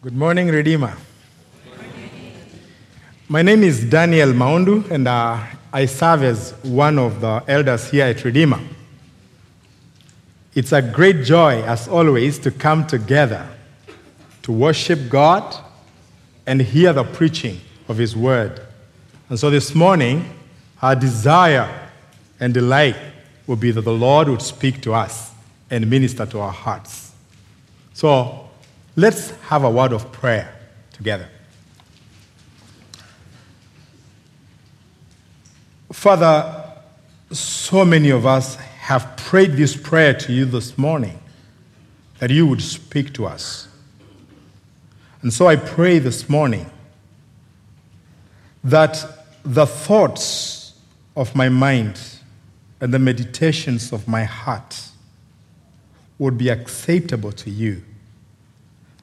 Good morning, Redeemer. My name is Daniel Maundu, and uh, I serve as one of the elders here at Redeemer. It's a great joy, as always, to come together to worship God and hear the preaching of His Word. And so this morning, our desire and delight will be that the Lord would speak to us and minister to our hearts. So let's have a word of prayer together. Father, so many of us have prayed this prayer to you this morning that you would speak to us. And so I pray this morning that the thoughts of my mind and the meditations of my heart would be acceptable to you,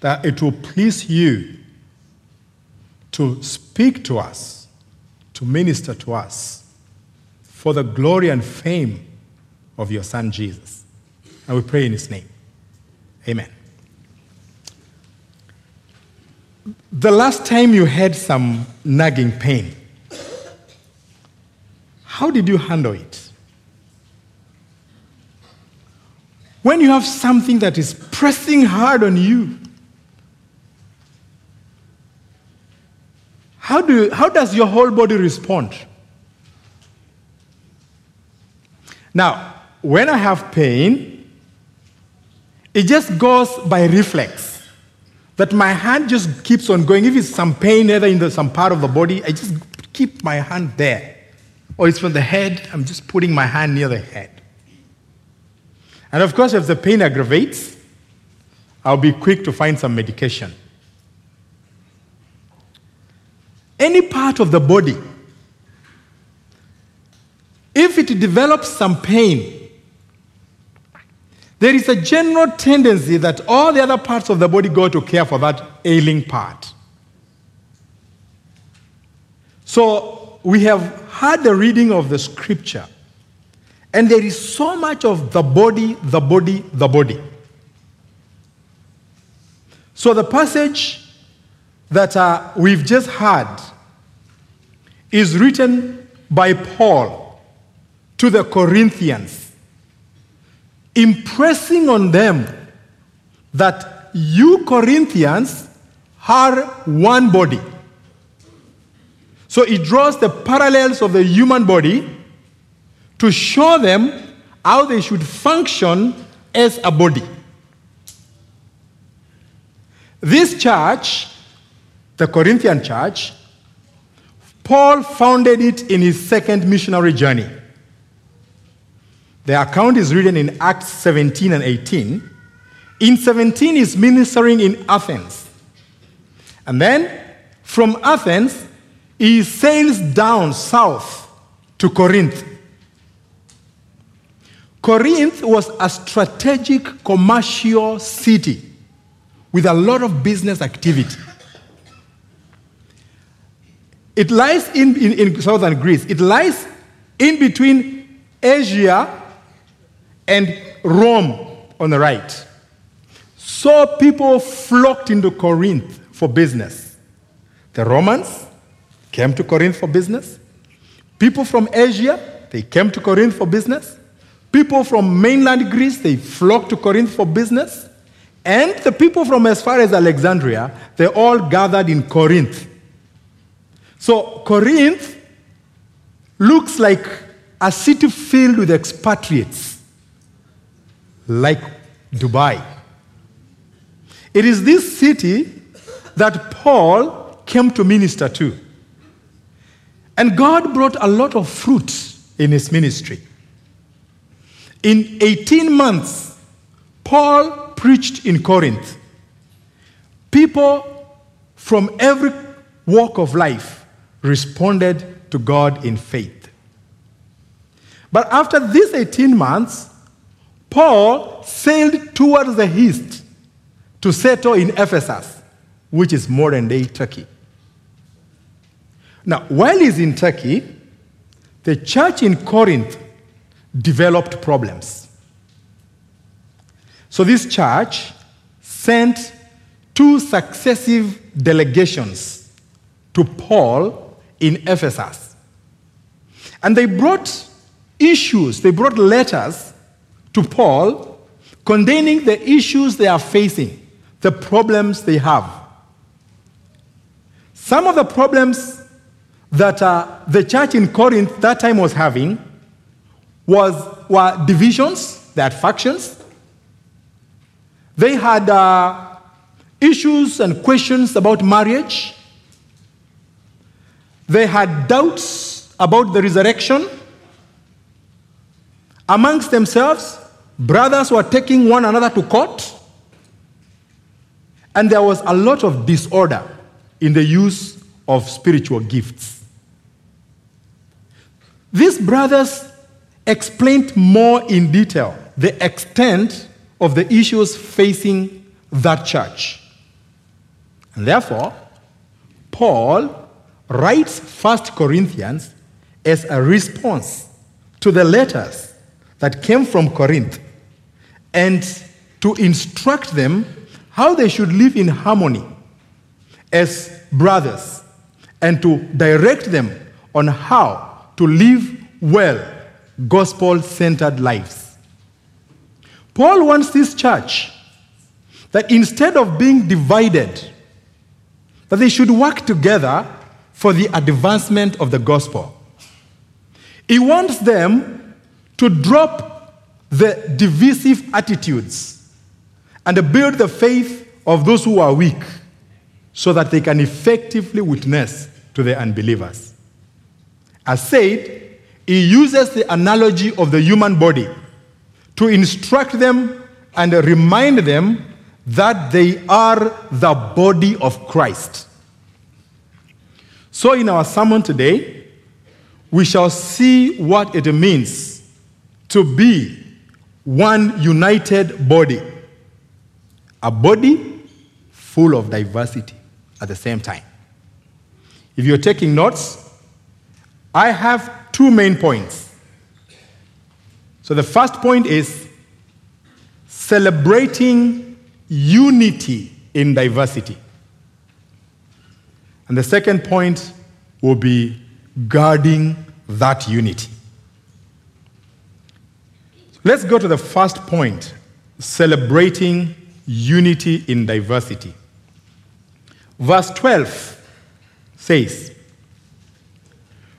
that it will please you to speak to us, to minister to us for the glory and fame of your Son Jesus. And we pray in his name. Amen. The last time you had some nagging pain, how did you handle it? When you have something that is pressing hard on you, how, do you, how does your whole body respond? Now, when I have pain, it just goes by reflex. That my hand just keeps on going. If it's some pain either in the, some part of the body, I just keep my hand there. Or it's from the head, I'm just putting my hand near the head. And of course, if the pain aggravates, I'll be quick to find some medication. Any part of the body, if it develops some pain, there is a general tendency that all the other parts of the body go to care for that ailing part. So we have had the reading of the scripture, and there is so much of the body, the body, the body. So the passage that uh, we've just had is written by Paul to the Corinthians, impressing on them that you Corinthians are one body. So it draws the parallels of the human body to show them how they should function as a body. This church, the Corinthian church, Paul founded it in his second missionary journey. The account is written in Acts 17 and 18. In 17, he's ministering in Athens. And then from Athens, he sails down south to Corinth. Corinth was a strategic commercial city with a lot of business activity. It lies in, in, in southern Greece. It lies in between Asia and Rome on the right. So people flocked into Corinth for business. The Romans came to Corinth for business. People from Asia, they came to Corinth for business. People from mainland Greece, they flocked to Corinth for business. And the people from as far as Alexandria, they all gathered in Corinth. So Corinth looks like a city filled with expatriates, like Dubai. It is this city that Paul came to minister to. And God brought a lot of fruit in his ministry. In 18 months, Paul preached in Corinth. People from every walk of life responded to God in faith. But after these 18 months, Paul sailed towards the east to settle in Ephesus, which is modern day Turkey. Now, while he's in Turkey, the church in Corinth developed problems. So this church sent two successive delegations to Paul in Ephesus. And they brought issues, they brought letters to Paul containing the issues they are facing, the problems they have. Some of the problems that uh, the church in Corinth that time was having was, were divisions, they had factions. They had uh, issues and questions about marriage. They had doubts about the resurrection. Amongst themselves, brothers were taking one another to court. And there was a lot of disorder in the use of spiritual gifts. These brothers explained more in detail the extent of the issues facing that church. And therefore, Paul writes 1 Corinthians as a response to the letters that came from Corinth and to instruct them how they should live in harmony as brothers and to direct them on how to live well gospel centered lives. Paul wants this church that instead of being divided, that they should work together for the advancement of the gospel. He wants them to drop the divisive attitudes and build the faith of those who are weak so that they can effectively witness to the unbelievers. As said, he uses the analogy of the human body to instruct them and remind them that they are the body of Christ. So, in our sermon today, we shall see what it means to be one united body, a body full of diversity at the same time. If you're taking notes, I have two main points. So the first point is celebrating unity in diversity. And the second point will be guarding that unity. Let's go to the first point celebrating unity in diversity. Verse 12 says,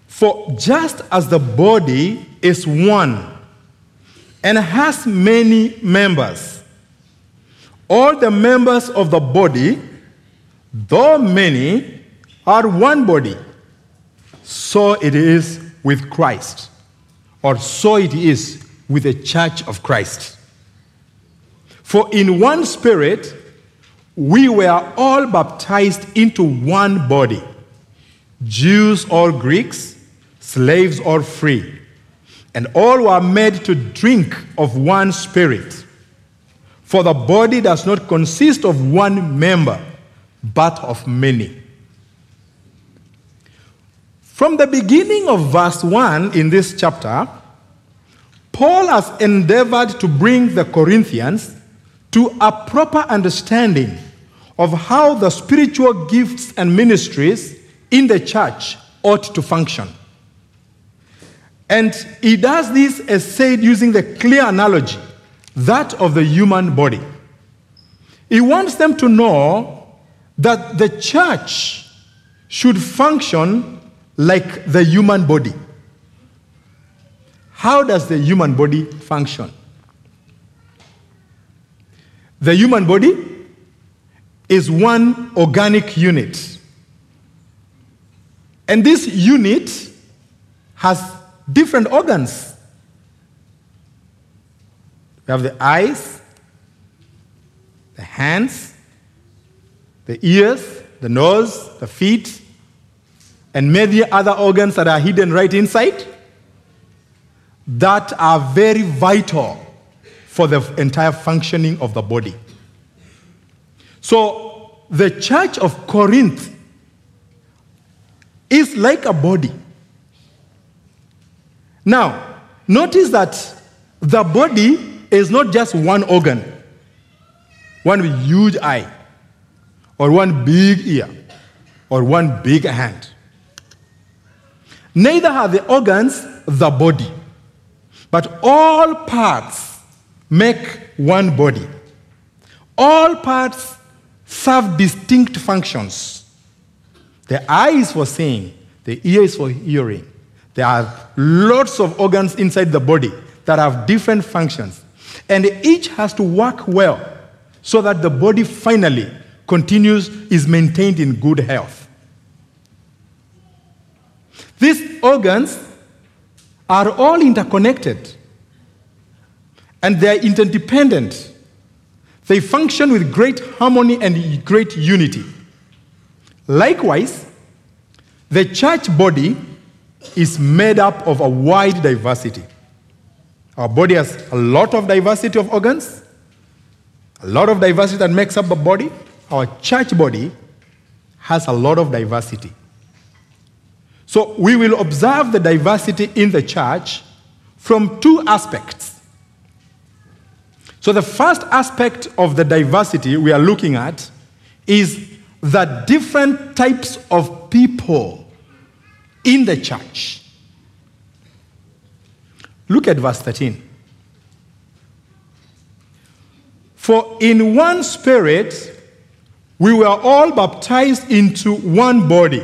for just as the body is one and has many members, all the members of the body, though many, are one body. So it is with Christ, or so it is with the church of Christ. For in one spirit, we were all baptized into one body Jews or Greeks slaves or free, and all were made to drink of one spirit. For the body does not consist of one member, but of many. From the beginning of verse 1 in this chapter, Paul has endeavored to bring the Corinthians to a proper understanding of how the spiritual gifts and ministries in the church ought to function. And he does this as said using the clear analogy, that of the human body. He wants them to know that the church should function like the human body. How does the human body function? The human body is one organic unit. And this unit has different organs. We have the eyes, the hands, the ears, the nose, the feet, and many other organs that are hidden right inside that are very vital for the entire functioning of the body. So, the church of Corinth is like a body. Now, notice that the body is not just one organ, one huge eye. or one big ear, or one big hand. Neither are the organs the body, but all parts make one body. All parts serve distinct functions. The eye is for seeing, the ear is for hearing. There are lots of organs inside the body that have different functions, and each has to work well so that the body finally continues, is maintained in good health. These organs are all interconnected and they are interdependent. They function with great harmony and great unity. Likewise, the church body is made up of a wide diversity. Our body has a lot of diversity of organs, a lot of diversity that makes up the body. Our church body has a lot of diversity. So we will observe the diversity in the church from two aspects. So the first aspect of the diversity we are looking at is the different types of people in the church. Look at verse 13. For in one spirit we were all baptized into one body,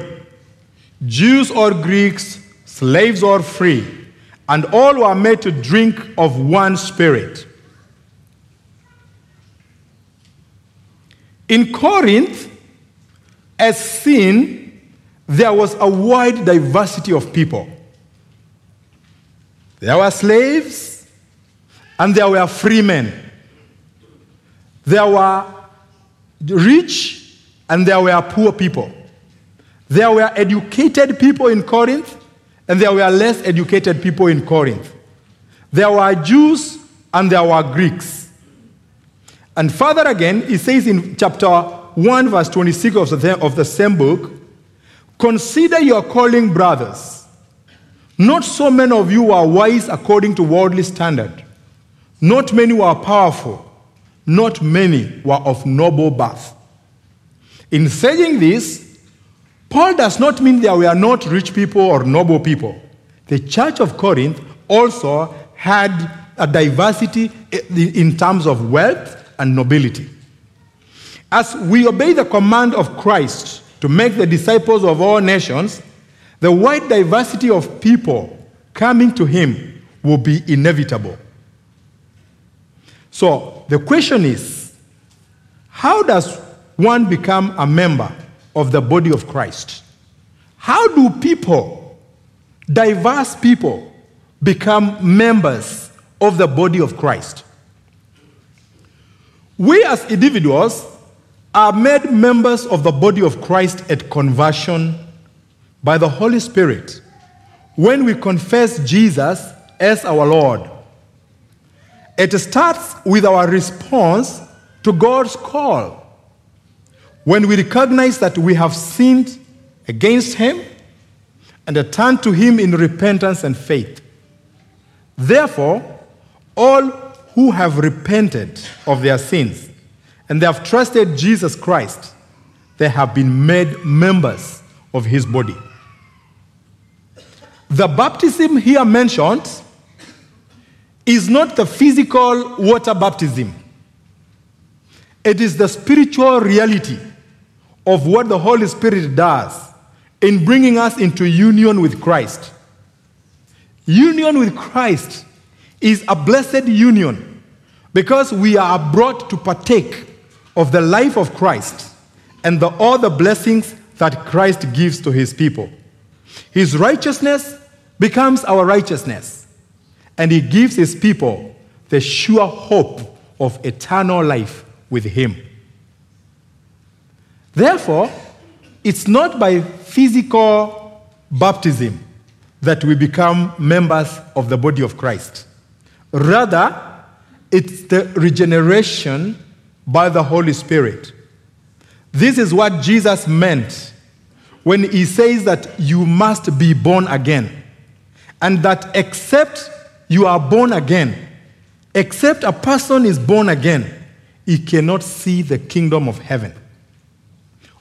Jews or Greeks, slaves or free, and all were made to drink of one spirit. In Corinth, as seen, there was a wide diversity of people. There were slaves and there were free men. There were rich and there were poor people. There were educated people in Corinth and there were less educated people in Corinth. There were Jews and there were Greeks. And further again, he says in chapter 1, verse 26 of the, of the same book Consider your calling, brothers. Not so many of you are wise according to worldly standard. Not many were powerful. Not many were of noble birth. In saying this, Paul does not mean there were not rich people or noble people. The church of Corinth also had a diversity in terms of wealth and nobility. As we obey the command of Christ to make the disciples of all nations, the wide diversity of people coming to him will be inevitable. So the question is how does one become a member of the body of Christ? How do people, diverse people, become members of the body of Christ? We as individuals are made members of the body of Christ at conversion by the Holy Spirit when we confess Jesus as our Lord. It starts with our response to God's call. When we recognize that we have sinned against Him and turn to Him in repentance and faith. Therefore, all who have repented of their sins and they have trusted Jesus Christ, they have been made members of His body. The baptism here mentioned is not the physical water baptism, it is the spiritual reality of what the Holy Spirit does in bringing us into union with Christ. Union with Christ is a blessed union because we are brought to partake of the life of Christ and the, all the blessings that Christ gives to his people. His righteousness becomes our righteousness, and he gives his people the sure hope of eternal life with him. Therefore, it's not by physical baptism that we become members of the body of Christ. Rather, it's the regeneration by the Holy Spirit. This is what Jesus meant when he says that you must be born again and that except you are born again, except a person is born again, he cannot see the kingdom of heaven.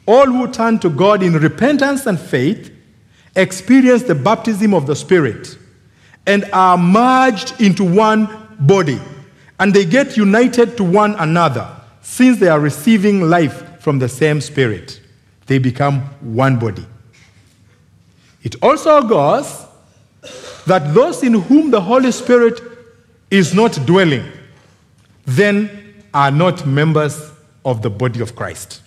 All who turn to God in repentance and faith experience the baptism of the Spirit and are merged into one body, and they get united to one another since they are receiving life from the same Spirit. They become one body. It also goes that those in whom the Holy Spirit is not dwelling then are not members of the body of Christ.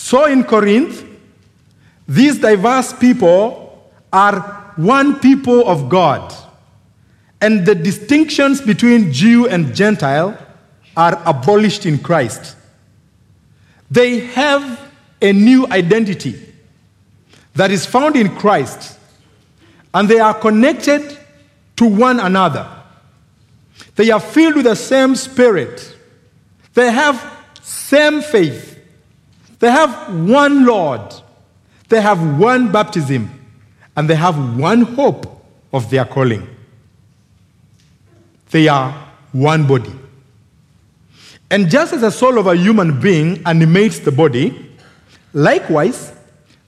So in Corinth, these diverse people are one people of God, and the distinctions between Jew and Gentile are abolished in Christ. They have a new identity that is found in Christ, and they are connected to one another. They are filled with the same spirit. They have same faith. They have one Lord. They have one baptism. And they have one hope of their calling. They are one body. And just as the soul of a human being animates the body, likewise,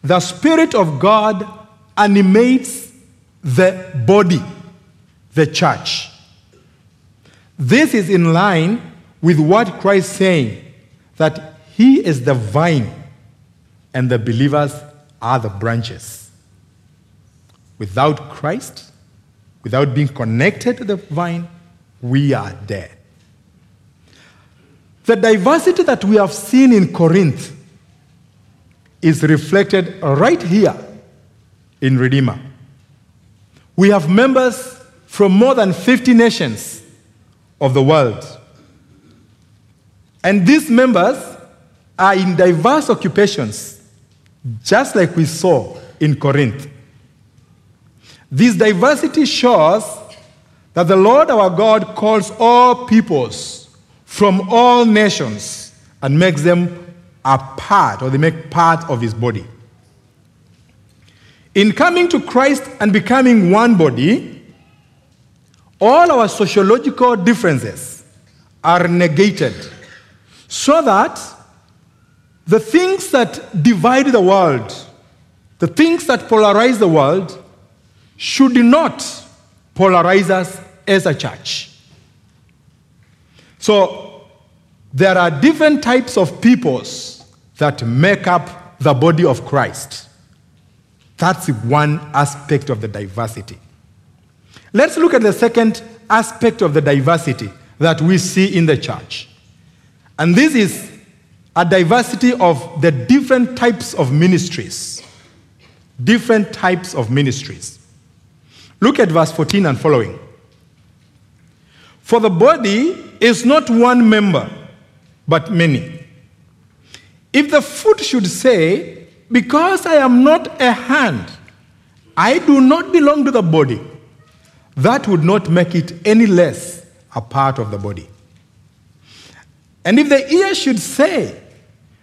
the Spirit of God animates the body, the church. This is in line with what Christ saying that he is the vine and the believers are the branches. Without Christ, without being connected to the vine, we are dead. The diversity that we have seen in Corinth is reflected right here in Redeemer. We have members from more than 50 nations of the world. And these members are in diverse occupations, just like we saw in Corinth. This diversity shows that the Lord our God calls all peoples from all nations and makes them a part, or they make part of his body. In coming to Christ and becoming one body, all our sociological differences are negated so that the things that divide the world, the things that polarize the world, should not polarize us as a church. So, there are different types of peoples that make up the body of Christ. That's one aspect of the diversity. Let's look at the second aspect of the diversity that we see in the church. And this is a diversity of the different types of ministries. Different types of ministries. Look at verse 14 and following. For the body is not one member, but many. If the foot should say, Because I am not a hand, I do not belong to the body, that would not make it any less a part of the body. And if the ear should say,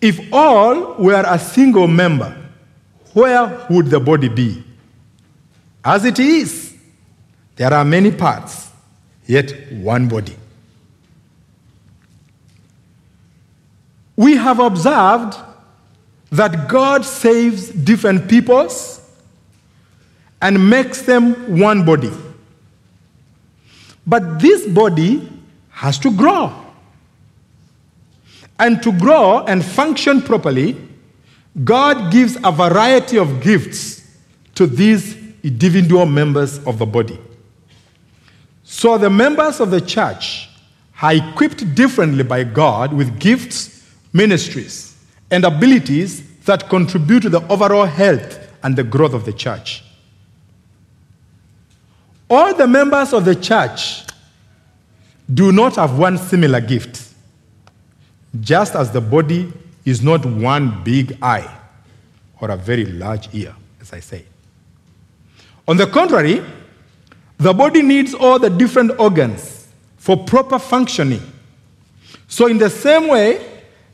If all were a single member, where would the body be? As it is, there are many parts, yet one body. We have observed that God saves different peoples and makes them one body. But this body has to grow. And to grow and function properly, God gives a variety of gifts to these individual members of the body. So the members of the church are equipped differently by God with gifts, ministries, and abilities that contribute to the overall health and the growth of the church. All the members of the church do not have one similar gift, just as the body is not one big eye or a very large ear, as I say. On the contrary, the body needs all the different organs for proper functioning. So, in the same way,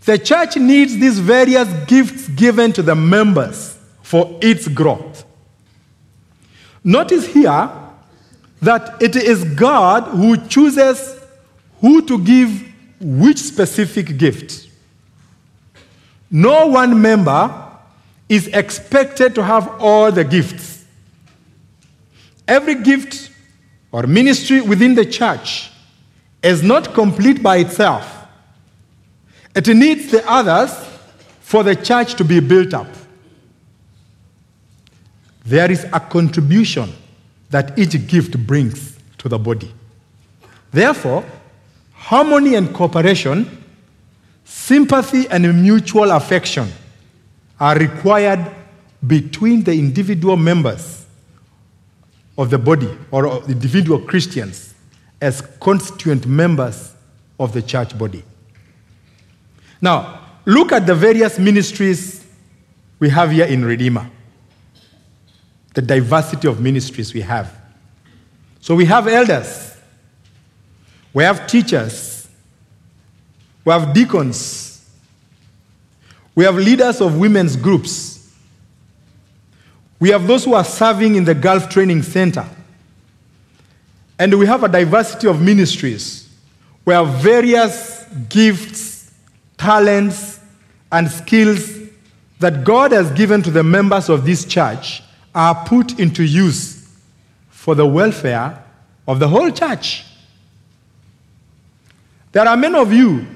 the church needs these various gifts given to the members for its growth. Notice here that it is God who chooses who to give which specific gift. No one member is expected to have all the gifts. Every gift or ministry within the church is not complete by itself. It needs the others for the church to be built up. There is a contribution that each gift brings to the body. Therefore, harmony and cooperation, sympathy and mutual affection are required between the individual members of the body or individual Christians as constituent members of the church body. Now, look at the various ministries we have here in Redeemer. The diversity of ministries we have. So we have elders, we have teachers, we have deacons, we have leaders of women's groups, we have those who are serving in the Gulf Training Center, and we have a diversity of ministries. We have various gifts talents, and skills that God has given to the members of this church are put into use for the welfare of the whole church. There are many of you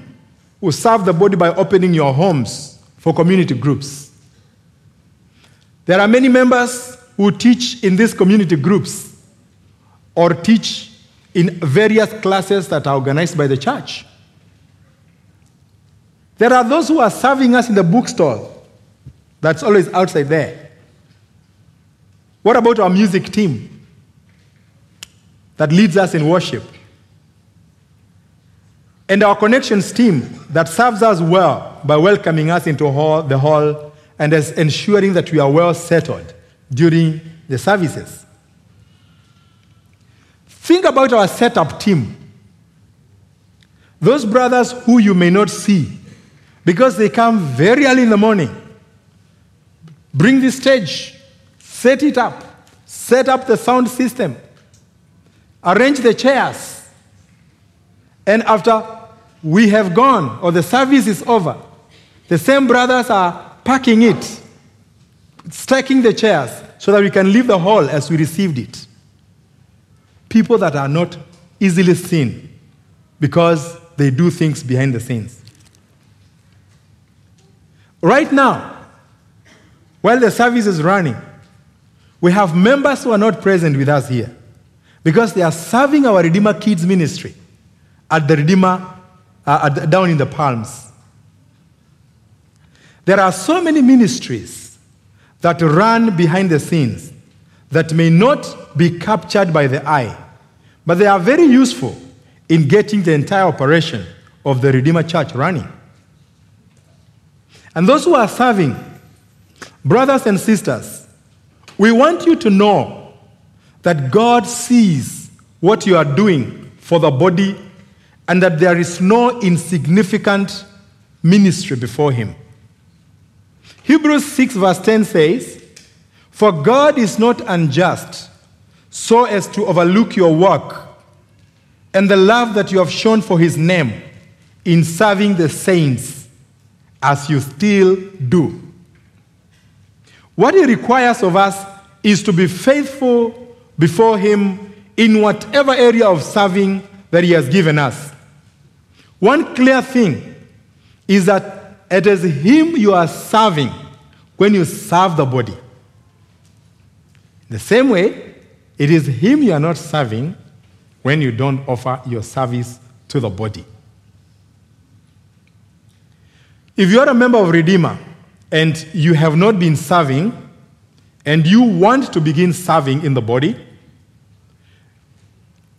who serve the body by opening your homes for community groups. There are many members who teach in these community groups or teach in various classes that are organized by the church. There are those who are serving us in the bookstore that's always outside there. What about our music team that leads us in worship? And our connections team that serves us well by welcoming us into hall, the hall and ensuring that we are well settled during the services. Think about our setup team. Those brothers who you may not see because they come very early in the morning. Bring the stage, set it up, set up the sound system, arrange the chairs. And after we have gone or the service is over, the same brothers are packing it, stacking the chairs so that we can leave the hall as we received it. People that are not easily seen because they do things behind the scenes. Right now, while the service is running, we have members who are not present with us here because they are serving our Redeemer Kids ministry at the Redeemer uh, down in the Palms. There are so many ministries that run behind the scenes that may not be captured by the eye, but they are very useful in getting the entire operation of the Redeemer Church running. And those who are serving, brothers and sisters, we want you to know that God sees what you are doing for the body and that there is no insignificant ministry before Him. Hebrews 6, verse 10 says, For God is not unjust so as to overlook your work and the love that you have shown for His name in serving the saints as you still do. What he requires of us is to be faithful before him in whatever area of serving that he has given us. One clear thing is that it is him you are serving when you serve the body. The same way, it is him you are not serving when you don't offer your service to the body. If you are a member of Redeemer and you have not been serving, and you want to begin serving in the body,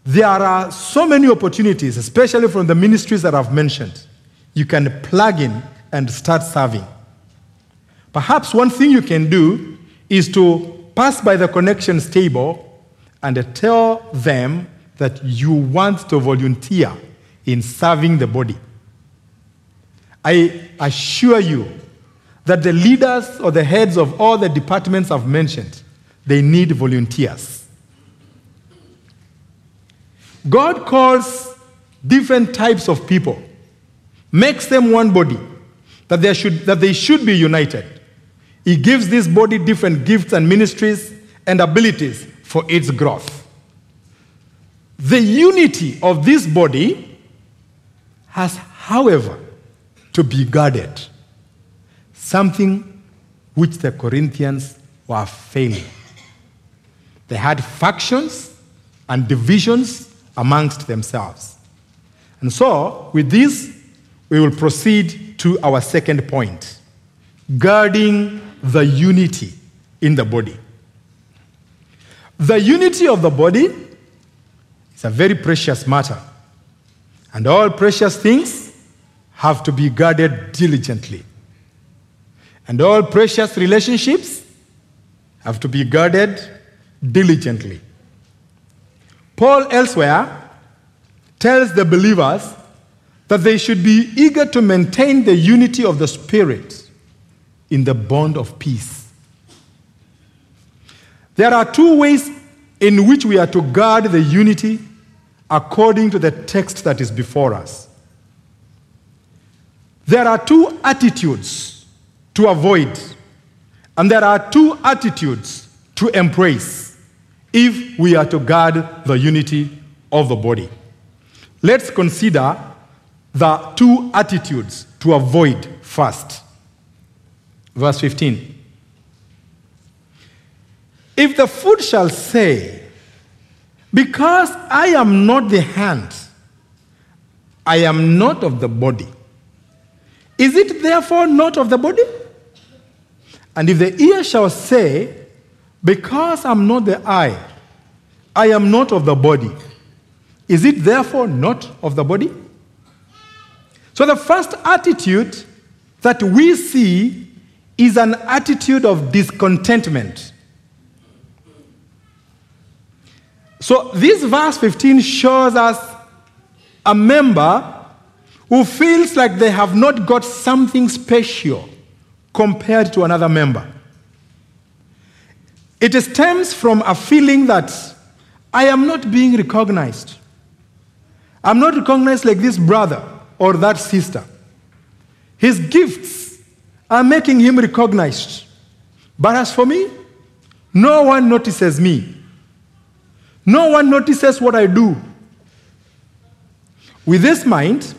there are so many opportunities, especially from the ministries that I've mentioned. You can plug in and start serving. Perhaps one thing you can do is to pass by the connections table and tell them that you want to volunteer in serving the body. I assure you that the leaders or the heads of all the departments I've mentioned, they need volunteers. God calls different types of people, makes them one body, that they should, that they should be united. He gives this body different gifts and ministries and abilities for its growth. The unity of this body has, however, to be guarded, something which the Corinthians were failing. They had factions and divisions amongst themselves. And so, with this, we will proceed to our second point guarding the unity in the body. The unity of the body is a very precious matter, and all precious things have to be guarded diligently. And all precious relationships have to be guarded diligently. Paul elsewhere tells the believers that they should be eager to maintain the unity of the Spirit in the bond of peace. There are two ways in which we are to guard the unity according to the text that is before us. There are two attitudes to avoid, and there are two attitudes to embrace if we are to guard the unity of the body. Let's consider the two attitudes to avoid first. Verse 15. If the foot shall say, Because I am not the hand, I am not of the body, is it therefore not of the body? And if the ear shall say, Because I'm not the eye, I am not of the body, is it therefore not of the body? So the first attitude that we see is an attitude of discontentment. So this verse 15 shows us a member who feels like they have not got something special compared to another member. It stems from a feeling that I am not being recognized. I'm not recognized like this brother or that sister. His gifts are making him recognized. But as for me, no one notices me. No one notices what I do. With this mind,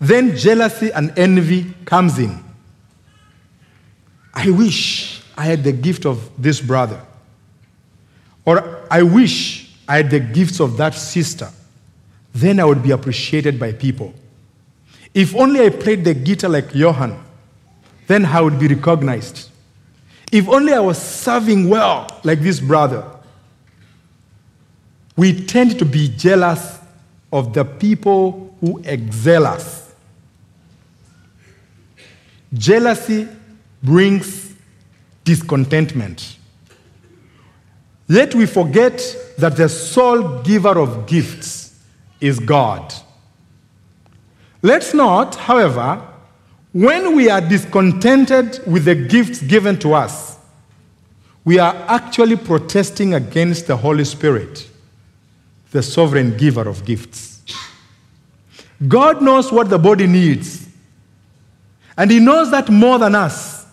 then jealousy and envy comes in. I wish I had the gift of this brother. Or I wish I had the gifts of that sister. Then I would be appreciated by people. If only I played the guitar like Johann, then I would be recognized. If only I was serving well like this brother. We tend to be jealous of the people who excel us. Jealousy brings discontentment. Yet we forget that the sole giver of gifts is God. Let's not, however, when we are discontented with the gifts given to us, we are actually protesting against the Holy Spirit, the sovereign giver of gifts. God knows what the body needs, and He knows that more than us.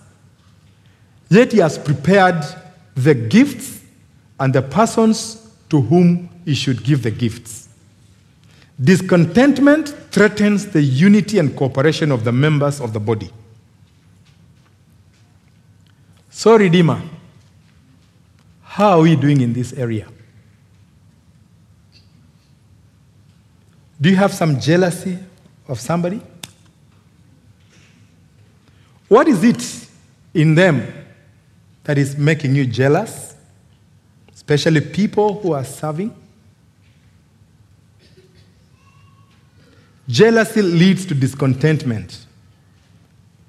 Yet He has prepared the gifts and the persons to whom He should give the gifts. Discontentment threatens the unity and cooperation of the members of the body. So, Redeemer, how are we doing in this area? Do you have some jealousy of somebody? What is it in them that is making you jealous? Especially people who are serving? Jealousy leads to discontentment.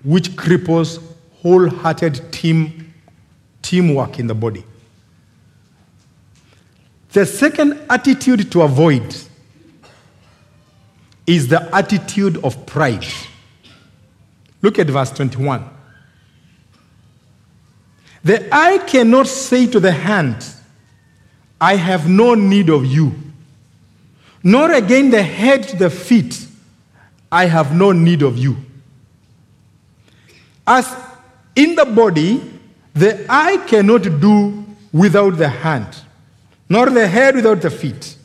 which cripples wholehearted team, teamwork in the body. The second attitude to avoid is the attitude of pride. Look at verse 21. The eye cannot say to the hand, I have no need of you, nor again the head to the feet, I have no need of you. As in the body, the eye cannot do without the hand, nor the head without the feet.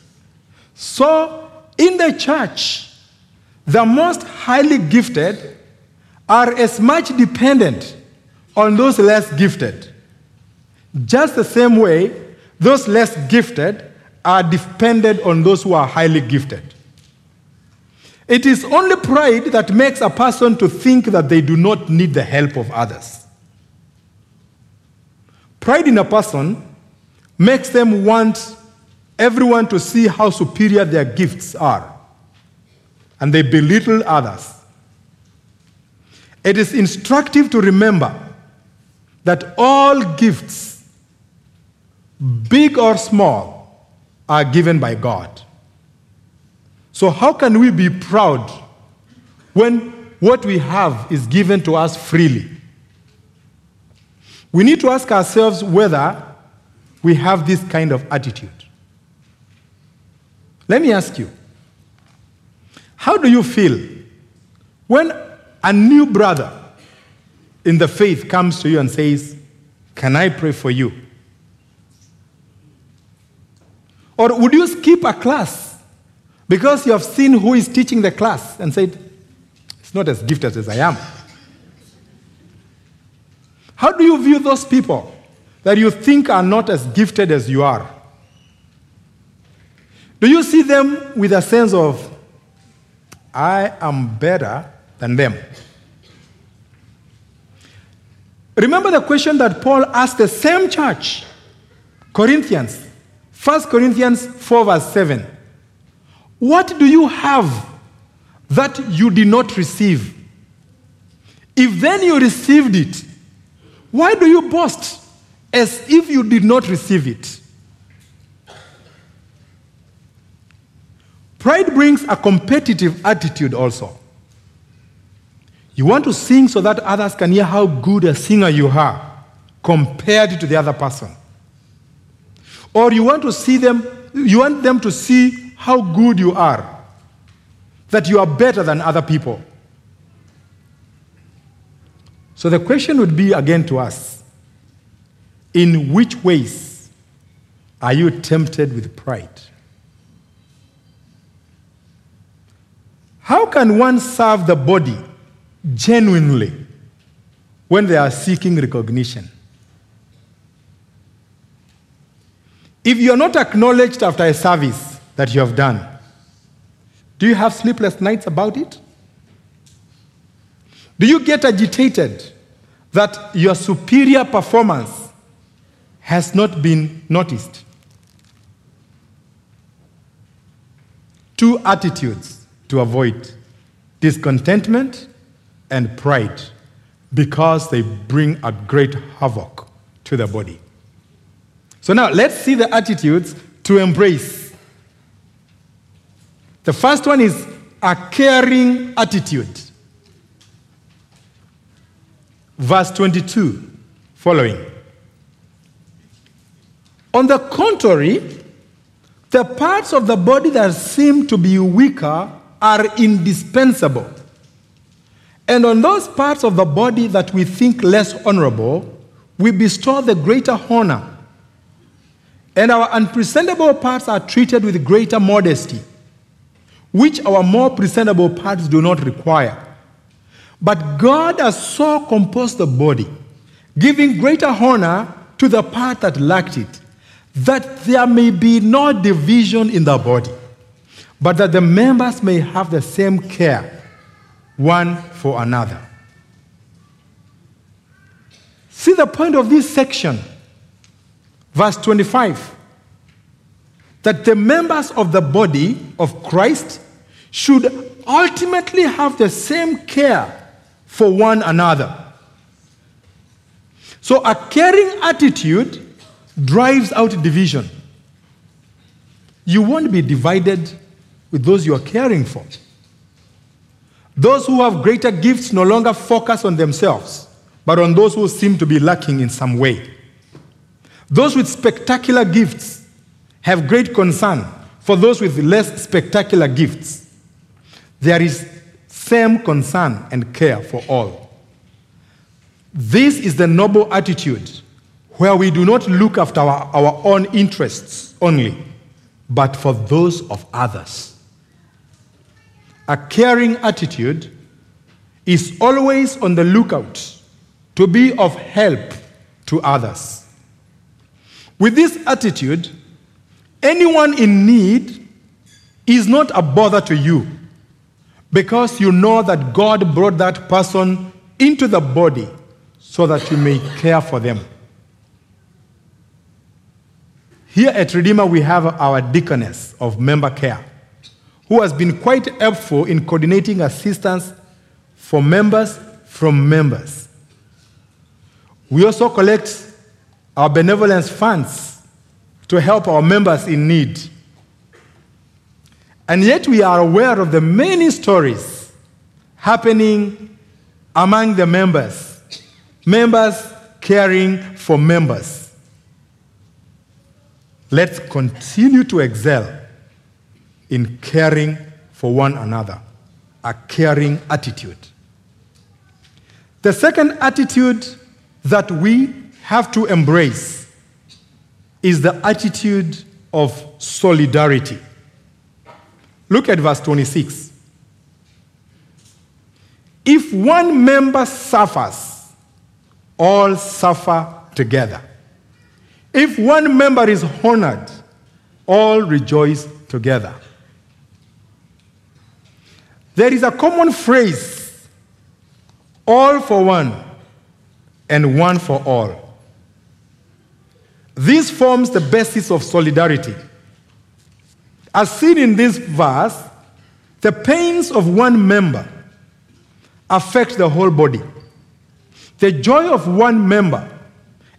So, in the church, the most highly gifted are as much dependent on those less gifted. Just the same way, those less gifted are dependent on those who are highly gifted. It is only pride that makes a person to think that they do not need the help of others. Pride in a person makes them want everyone to see how superior their gifts are, and they belittle others. It is instructive to remember that all gifts, big or small, are given by God. So, how can we be proud when what we have is given to us freely? We need to ask ourselves whether we have this kind of attitude. Let me ask you how do you feel when a new brother in the faith comes to you and says, Can I pray for you? Or would you skip a class because you have seen who is teaching the class and said, It's not as gifted as I am? How do you view those people that you think are not as gifted as you are? Do you see them with a sense of, I am better than them? Remember the question that Paul asked the same church, Corinthians, 1 Corinthians 4, verse 7. What do you have that you did not receive? If then you received it, why do you boast as if you did not receive it? Pride brings a competitive attitude also. You want to sing so that others can hear how good a singer you are compared to the other person. Or you want to see them, you want them to see how good you are, that you are better than other people. So the question would be again to us in which ways are you tempted with pride? How can one serve the body genuinely when they are seeking recognition? If you are not acknowledged after a service that you have done, do you have sleepless nights about it? Do you get agitated that your superior performance has not been noticed? Two attitudes to avoid discontentment and pride because they bring a great havoc to the body. So now let's see the attitudes to embrace. The first one is a caring attitude. Verse 22 following. On the contrary, the parts of the body that seem to be weaker are indispensable. And on those parts of the body that we think less honorable, we bestow the greater honor. And our unpresentable parts are treated with greater modesty, which our more presentable parts do not require. But God has so composed the body, giving greater honor to the part that lacked it, that there may be no division in the body, but that the members may have the same care one for another. See the point of this section, verse 25 that the members of the body of Christ should ultimately have the same care for one another. So a caring attitude drives out division. You won't be divided with those you are caring for. Those who have greater gifts no longer focus on themselves, but on those who seem to be lacking in some way. Those with spectacular gifts have great concern for those with less spectacular gifts. There is same concern and care for all. This is the noble attitude where we do not look after our, our own interests only, but for those of others. A caring attitude is always on the lookout to be of help to others. With this attitude, anyone in need is not a bother to you because you know that God brought that person into the body so that you may care for them. Here at Redeemer, we have our deaconess of member care, who has been quite helpful in coordinating assistance for members from members. We also collect our benevolence funds to help our members in need. And yet, we are aware of the many stories happening among the members, members caring for members. Let's continue to excel in caring for one another, a caring attitude. The second attitude that we have to embrace is the attitude of solidarity. Look at verse 26. If one member suffers, all suffer together. If one member is honored, all rejoice together. There is a common phrase all for one and one for all. This forms the basis of solidarity. As seen in this verse, the pains of one member affect the whole body. The joy of one member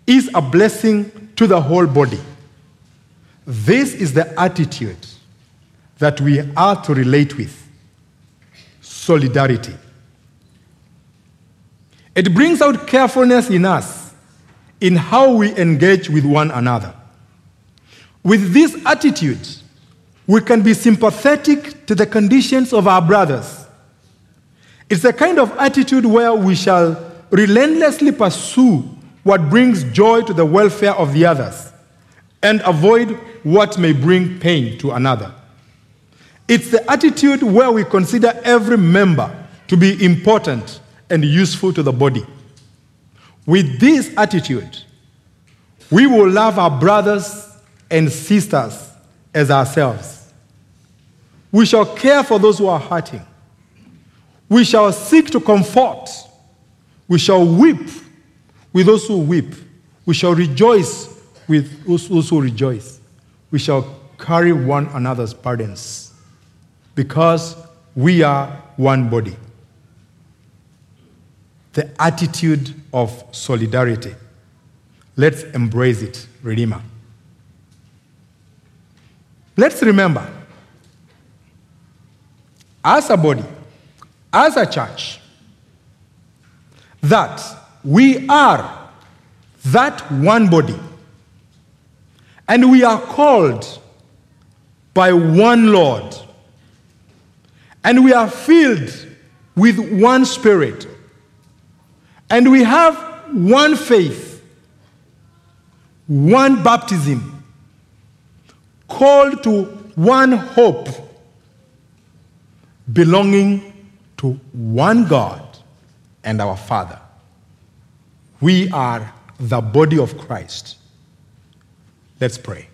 is a blessing to the whole body. This is the attitude that we are to relate with solidarity. It brings out carefulness in us in how we engage with one another. With this attitude, we can be sympathetic to the conditions of our brothers. It's a kind of attitude where we shall relentlessly pursue what brings joy to the welfare of the others and avoid what may bring pain to another. It's the attitude where we consider every member to be important and useful to the body. With this attitude, we will love our brothers and sisters as ourselves. We shall care for those who are hurting. We shall seek to comfort. We shall weep with those who weep. We shall rejoice with those who rejoice. We shall carry one another's burdens because we are one body. The attitude of solidarity. Let's embrace it, Redeemer. Let's remember, as a body, as a church, that we are that one body. And we are called by one Lord. And we are filled with one Spirit. And we have one faith, one baptism, called to one hope, belonging to one God and our Father. We are the body of Christ. Let's pray.